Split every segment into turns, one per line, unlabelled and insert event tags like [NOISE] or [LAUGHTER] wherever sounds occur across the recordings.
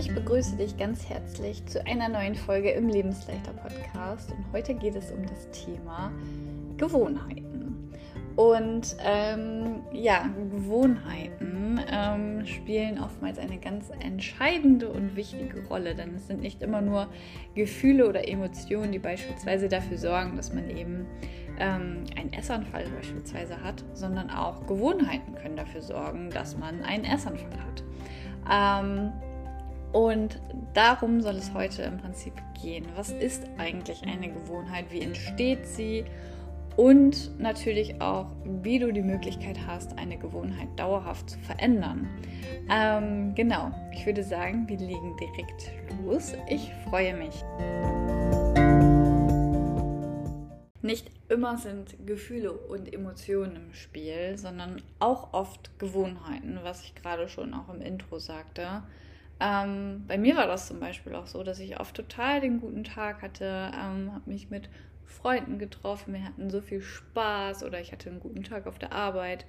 Ich begrüße dich ganz herzlich zu einer neuen Folge im Lebensleichter Podcast und heute geht es um das Thema Gewohnheiten. Und ähm, ja, Gewohnheiten ähm, spielen oftmals eine ganz entscheidende und wichtige Rolle, denn es sind nicht immer nur Gefühle oder Emotionen, die beispielsweise dafür sorgen, dass man eben ähm, einen Essanfall beispielsweise hat, sondern auch Gewohnheiten können dafür sorgen, dass man einen Essanfall hat. Ähm, und darum soll es heute im Prinzip gehen. Was ist eigentlich eine Gewohnheit? Wie entsteht sie? Und natürlich auch, wie du die Möglichkeit hast, eine Gewohnheit dauerhaft zu verändern. Ähm, genau, ich würde sagen, wir legen direkt los. Ich freue mich. Nicht immer sind Gefühle und Emotionen im Spiel, sondern auch oft Gewohnheiten, was ich gerade schon auch im Intro sagte. Ähm, bei mir war das zum Beispiel auch so, dass ich oft total den guten Tag hatte, ähm, habe mich mit Freunden getroffen, wir hatten so viel Spaß oder ich hatte einen guten Tag auf der Arbeit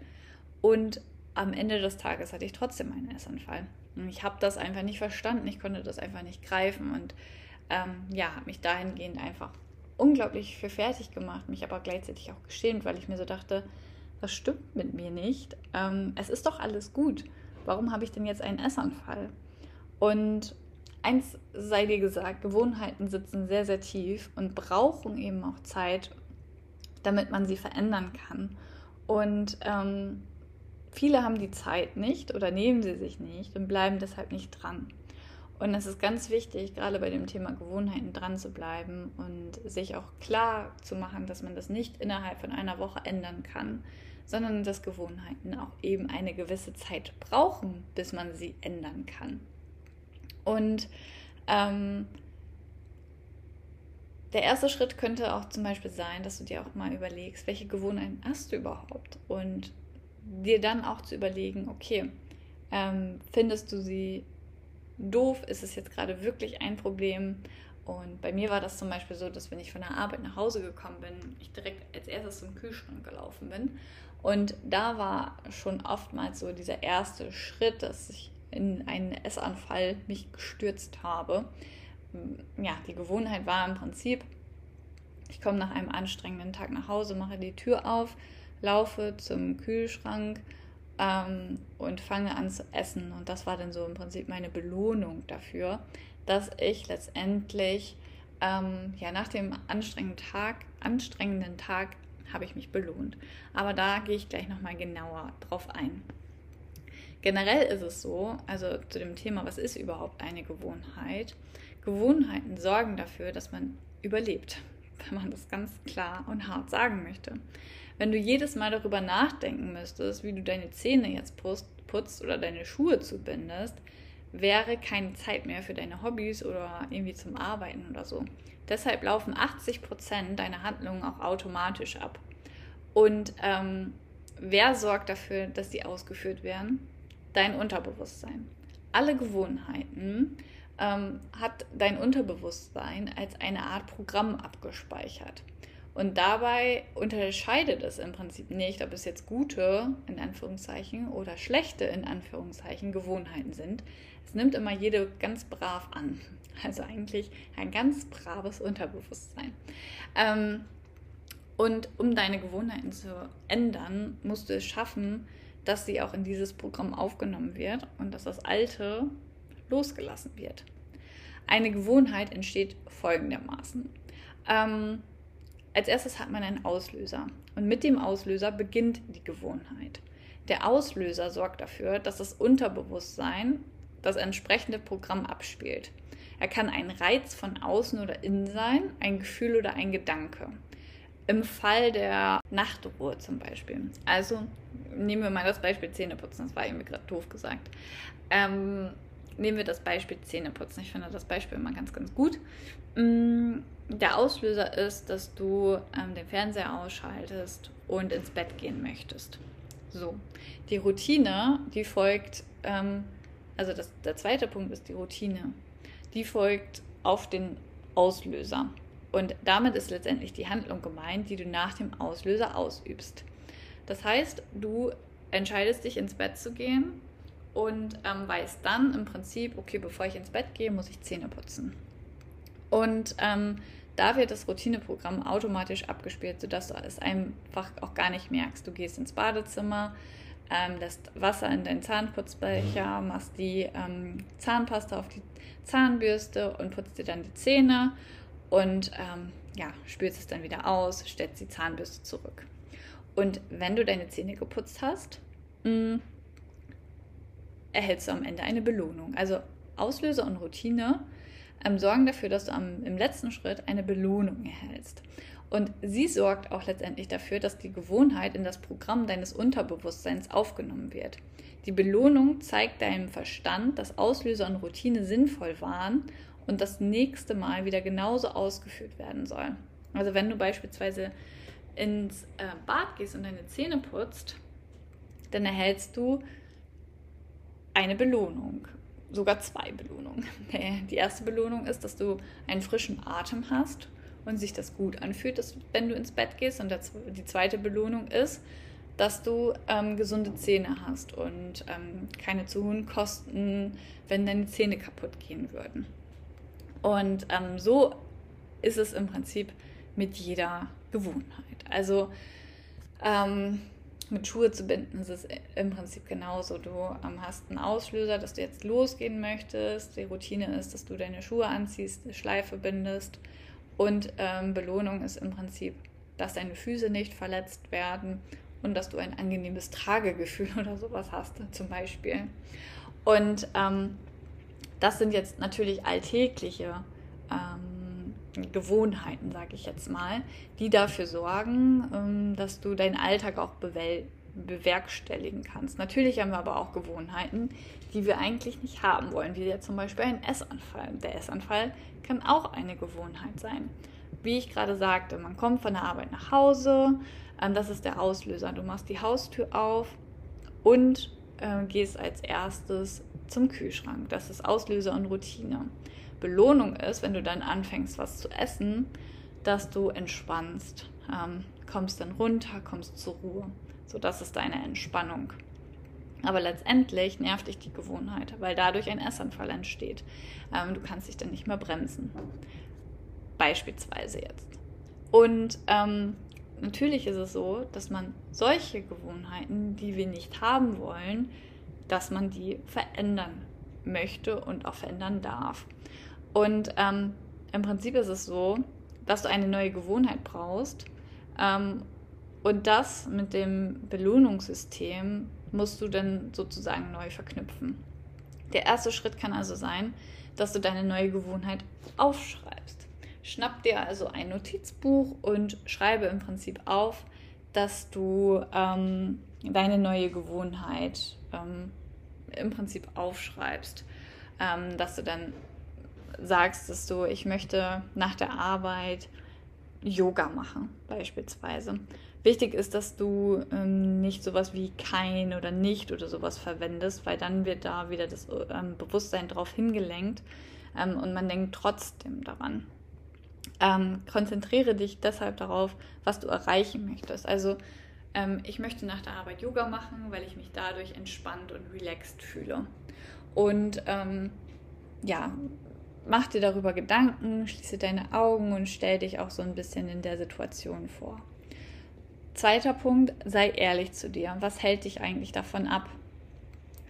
und am Ende des Tages hatte ich trotzdem einen Essanfall. Und ich habe das einfach nicht verstanden, ich konnte das einfach nicht greifen und ähm, ja, habe mich dahingehend einfach unglaublich für fertig gemacht, mich aber gleichzeitig auch geschämt, weil ich mir so dachte, was stimmt mit mir nicht? Ähm, es ist doch alles gut. Warum habe ich denn jetzt einen Essanfall? Und eins sei dir gesagt, Gewohnheiten sitzen sehr, sehr tief und brauchen eben auch Zeit, damit man sie verändern kann. Und ähm, viele haben die Zeit nicht oder nehmen sie sich nicht und bleiben deshalb nicht dran. Und es ist ganz wichtig, gerade bei dem Thema Gewohnheiten dran zu bleiben und sich auch klar zu machen, dass man das nicht innerhalb von einer Woche ändern kann, sondern dass Gewohnheiten auch eben eine gewisse Zeit brauchen, bis man sie ändern kann. Und ähm, der erste Schritt könnte auch zum Beispiel sein, dass du dir auch mal überlegst, welche Gewohnheiten hast du überhaupt und dir dann auch zu überlegen, okay, ähm, findest du sie doof? Ist es jetzt gerade wirklich ein Problem? Und bei mir war das zum Beispiel so, dass wenn ich von der Arbeit nach Hause gekommen bin, ich direkt als erstes zum Kühlschrank gelaufen bin. Und da war schon oftmals so dieser erste Schritt, dass ich in einen Essanfall mich gestürzt habe. Ja, die Gewohnheit war im Prinzip, ich komme nach einem anstrengenden Tag nach Hause, mache die Tür auf, laufe zum Kühlschrank, ähm, und fange an zu essen. Und das war dann so im Prinzip meine Belohnung dafür, dass ich letztendlich ähm, ja, nach dem anstrengenden Tag, anstrengenden Tag habe ich mich belohnt. Aber da gehe ich gleich nochmal genauer drauf ein. Generell ist es so, also zu dem Thema, was ist überhaupt eine Gewohnheit? Gewohnheiten sorgen dafür, dass man überlebt, [LAUGHS] wenn man das ganz klar und hart sagen möchte. Wenn du jedes Mal darüber nachdenken müsstest, wie du deine Zähne jetzt putzt oder deine Schuhe zubindest, wäre keine Zeit mehr für deine Hobbys oder irgendwie zum Arbeiten oder so. Deshalb laufen 80 Prozent deiner Handlungen auch automatisch ab. Und ähm, wer sorgt dafür, dass sie ausgeführt werden? Dein Unterbewusstsein. Alle Gewohnheiten ähm, hat dein Unterbewusstsein als eine Art Programm abgespeichert. Und dabei unterscheidet es im Prinzip nicht, ob es jetzt gute, in Anführungszeichen, oder schlechte, in Anführungszeichen, Gewohnheiten sind. Es nimmt immer jede ganz brav an. [LAUGHS] Also eigentlich ein ganz braves Unterbewusstsein. Ähm, und um deine Gewohnheiten zu ändern, musst du es schaffen, dass sie auch in dieses Programm aufgenommen wird und dass das Alte losgelassen wird. Eine Gewohnheit entsteht folgendermaßen. Ähm, als erstes hat man einen Auslöser und mit dem Auslöser beginnt die Gewohnheit. Der Auslöser sorgt dafür, dass das Unterbewusstsein das entsprechende Programm abspielt. Er kann ein Reiz von außen oder innen sein, ein Gefühl oder ein Gedanke. Im Fall der Nachtruhe zum Beispiel. Also nehmen wir mal das Beispiel Zähneputzen, das war irgendwie gerade doof gesagt. Ähm, nehmen wir das Beispiel Zähneputzen. Ich finde das Beispiel immer ganz, ganz gut. Mm, der Auslöser ist, dass du ähm, den Fernseher ausschaltest und ins Bett gehen möchtest. So, die Routine, die folgt, ähm, also das, der zweite Punkt ist die Routine, die folgt auf den Auslöser. Und damit ist letztendlich die Handlung gemeint, die du nach dem Auslöser ausübst. Das heißt, du entscheidest dich ins Bett zu gehen und ähm, weiß dann im Prinzip, okay, bevor ich ins Bett gehe, muss ich Zähne putzen. Und ähm, da wird das Routineprogramm automatisch abgespielt, sodass du es einfach auch gar nicht merkst. Du gehst ins Badezimmer, ähm, lässt Wasser in deinen Zahnputzbecher, machst die ähm, Zahnpasta auf die Zahnbürste und putzt dir dann die Zähne und ähm, ja, spülst es dann wieder aus, stellst die Zahnbürste zurück. Und wenn du deine Zähne geputzt hast, mh, mm, erhältst du am Ende eine Belohnung. Also Auslöser und Routine ähm, sorgen dafür, dass du am, im letzten Schritt eine Belohnung erhältst. Und sie sorgt auch letztendlich dafür, dass die Gewohnheit in das Programm deines Unterbewusstseins aufgenommen wird. Die Belohnung zeigt deinem Verstand, dass Auslöser und Routine sinnvoll waren und das nächste Mal wieder genauso ausgeführt werden soll. Also wenn du beispielsweise ins äh, Bad gehst und deine Zähne putzt, dann erhältst du eine Belohnung, sogar zwei Belohnungen. [LAUGHS] Die erste Belohnung ist, dass du einen frischen Atem hast und sich das gut anfühlt, dass, wenn du ins Bett gehst. Und die zweite Belohnung ist, dass du ähm, gesunde Zähne hast und ähm, keine zu hohen Kosten, wenn deine Zähne kaputt gehen würden. Und ähm, so ist es im Prinzip mit jeder Gewohnheit. Also ähm, mit Schuhe zu binden ist es im Prinzip genauso. Du ähm, hast einen Auslöser, dass du jetzt losgehen möchtest. Die Routine ist, dass du deine Schuhe anziehst, eine Schleife bindest. Und ähm, Belohnung ist im Prinzip, dass deine Füße nicht verletzt werden und dass du ein angenehmes Tragegefühl [LAUGHS] oder sowas hast, zum Beispiel. Und ähm, das sind jetzt natürlich alltägliche ähm, Gewohnheiten, sage ich jetzt mal, die dafür sorgen, ähm, dass du deinen Alltag auch bewerkstelligen kannst. Natürlich haben wir aber auch Gewohnheiten, die wir eigentlich nicht haben wollen, wie ja zum Beispiel ein Essanfall. Der Essanfall kann auch eine Gewohnheit sein. Wie ich gerade sagte, man kommt von der Arbeit nach Hause, ähm, das ist der Auslöser. Du machst die Haustür auf und äh, gehst als erstes zum Kühlschrank. Das ist Auslöser und Routine. Belohnung ist, wenn du dann anfängst, was zu essen, dass du entspannst, ähm, kommst dann runter, kommst zur Ruhe. So, das ist deine Entspannung. Aber letztendlich nervt dich die Gewohnheit, weil dadurch ein Essanfall entsteht. Ähm, du kannst dich dann nicht mehr bremsen. Beispielsweise jetzt. Und ähm, natürlich ist es so, dass man solche Gewohnheiten, die wir nicht haben wollen, dass man die verändern möchte und auch verändern darf. Und ähm, im Prinzip ist es so, dass du eine neue Gewohnheit brauchst. Ähm, und das mit dem Belohnungssystem musst du dann sozusagen neu verknüpfen. Der erste Schritt kann also sein, dass du deine neue Gewohnheit aufschreibst. Schnapp dir also ein Notizbuch und schreibe im Prinzip auf, dass du ähm, deine neue Gewohnheit ähm, im Prinzip aufschreibst, ähm, dass du dann sagst, dass du, ich möchte nach der Arbeit Yoga machen, beispielsweise. Wichtig ist, dass du ähm, nicht sowas wie kein oder nicht oder sowas verwendest, weil dann wird da wieder das ähm, Bewusstsein drauf hingelenkt ähm, und man denkt trotzdem daran. Ähm, konzentriere dich deshalb darauf, was du erreichen möchtest. Also ähm, ich möchte nach der Arbeit Yoga machen, weil ich mich dadurch entspannt und relaxed fühle. Und ähm, ja, mach dir darüber Gedanken, schließe deine Augen und stell dich auch so ein bisschen in der Situation vor. Zweiter Punkt, sei ehrlich zu dir. Was hält dich eigentlich davon ab?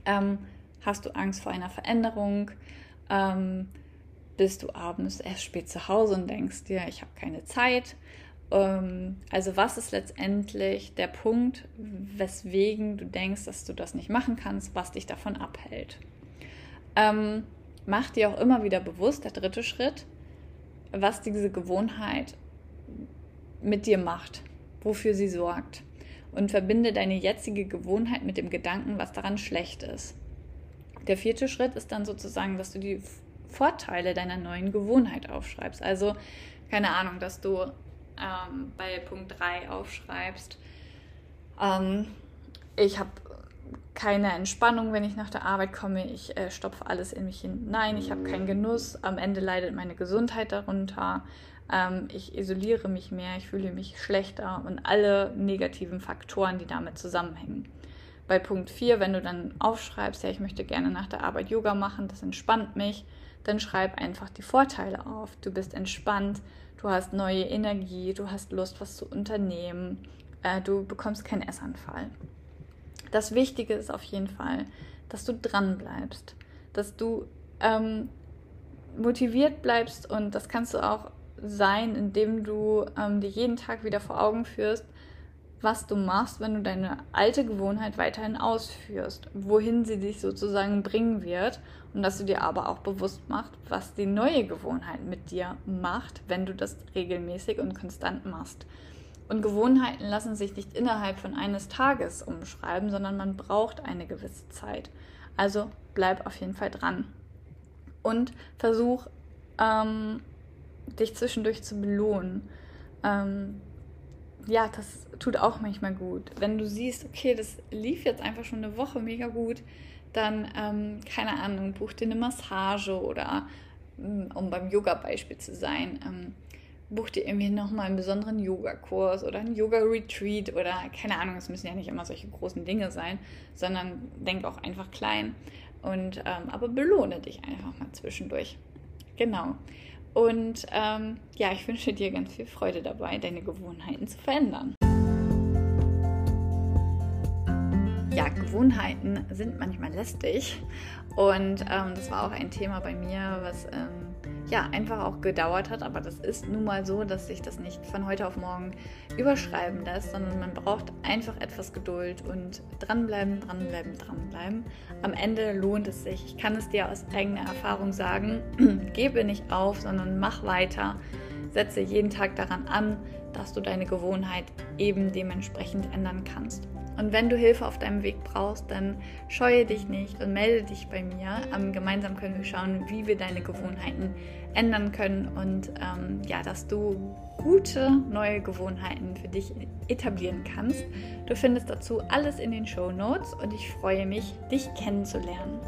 Ähm, hast du Angst vor einer Veränderung? Ähm, bist du abends erst spät zu Hause und denkst dir, ich habe keine Zeit? Ähm, also was ist letztendlich der Punkt, weswegen du denkst, dass du das nicht machen kannst, was dich davon abhält? Ähm, mach dir auch immer wieder bewusst, der dritte Schritt, was diese Gewohnheit mit dir macht, wofür sie sorgt. Und verbinde deine jetzige Gewohnheit mit dem Gedanken, was daran schlecht ist. Der vierte Schritt ist dann sozusagen, dass du die Vorteile deiner neuen Gewohnheit aufschreibst. Also, keine Ahnung, dass du ähm, bei Punkt 3 aufschreibst. Ähm, ich habe keine Entspannung, wenn ich nach der Arbeit komme. Ich äh, stopfe alles in mich hinein. Ich habe keinen Genuss. Am Ende leidet meine Gesundheit darunter. Ähm, ich isoliere mich mehr. Ich fühle mich schlechter und alle negativen Faktoren, die damit zusammenhängen. Bei Punkt 4, wenn du dann aufschreibst, ja, ich möchte gerne nach der Arbeit Yoga machen, das entspannt mich, dann schreib einfach die Vorteile auf. Du bist entspannt, du hast neue Energie, du hast Lust, was zu unternehmen, äh, du bekommst keinen Essanfall. Das Wichtige ist auf jeden Fall, dass du dran bleibst, dass du ähm, motiviert bleibst und das kannst du auch sein, indem du ähm, dir jeden Tag wieder vor Augen führst, was du machst, wenn du deine alte Gewohnheit weiterhin ausführst, wohin sie dich sozusagen bringen wird und dass du dir aber auch bewusst machst, was die neue Gewohnheit mit dir macht, wenn du das regelmäßig und konstant machst. Und Gewohnheiten lassen sich nicht innerhalb von eines Tages umschreiben, sondern man braucht eine gewisse Zeit. Also bleib auf jeden Fall dran. Und versuch, ähm, dich zwischendurch zu belohnen. Ähm, ja, das tut auch manchmal gut. Wenn du siehst, okay, das lief jetzt einfach schon eine Woche mega gut, dann, ähm, keine Ahnung, buch dir eine Massage oder, mm, um beim Yoga-Beispiel zu sein, ähm, buch dir irgendwie nochmal einen besonderen Yoga-Kurs oder einen Yoga-Retreat oder keine Ahnung, es müssen ja nicht immer solche großen Dinge sein, sondern denk auch einfach klein und ähm, aber belohne dich einfach mal zwischendurch. Genau. Und ähm, ja, ich wünsche dir ganz viel Freude dabei, deine Gewohnheiten zu verändern. Ja, Gewohnheiten sind manchmal lästig und ähm, das war auch ein Thema bei mir, was ähm, ja, einfach auch gedauert hat. Aber das ist nun mal so, dass sich das nicht von heute auf morgen überschreiben lässt, sondern man braucht einfach etwas Geduld und dranbleiben, dranbleiben, dranbleiben. Am Ende lohnt es sich. Ich kann es dir aus eigener Erfahrung sagen. [CLEARS THROAT] Gebe nicht auf, sondern mach weiter. Setze jeden Tag daran an, dass du deine Gewohnheit eben dementsprechend ändern kannst. Und wenn du Hilfe auf deinem Weg brauchst, dann scheue dich nicht und melde dich bei mir. Ähm, gemeinsam können wir schauen, wie wir deine Gewohnheiten ändern können und ähm, ja, dass du gute neue Gewohnheiten für dich etablieren kannst. Du findest dazu alles in den Show Notes und ich freue mich, dich kennenzulernen.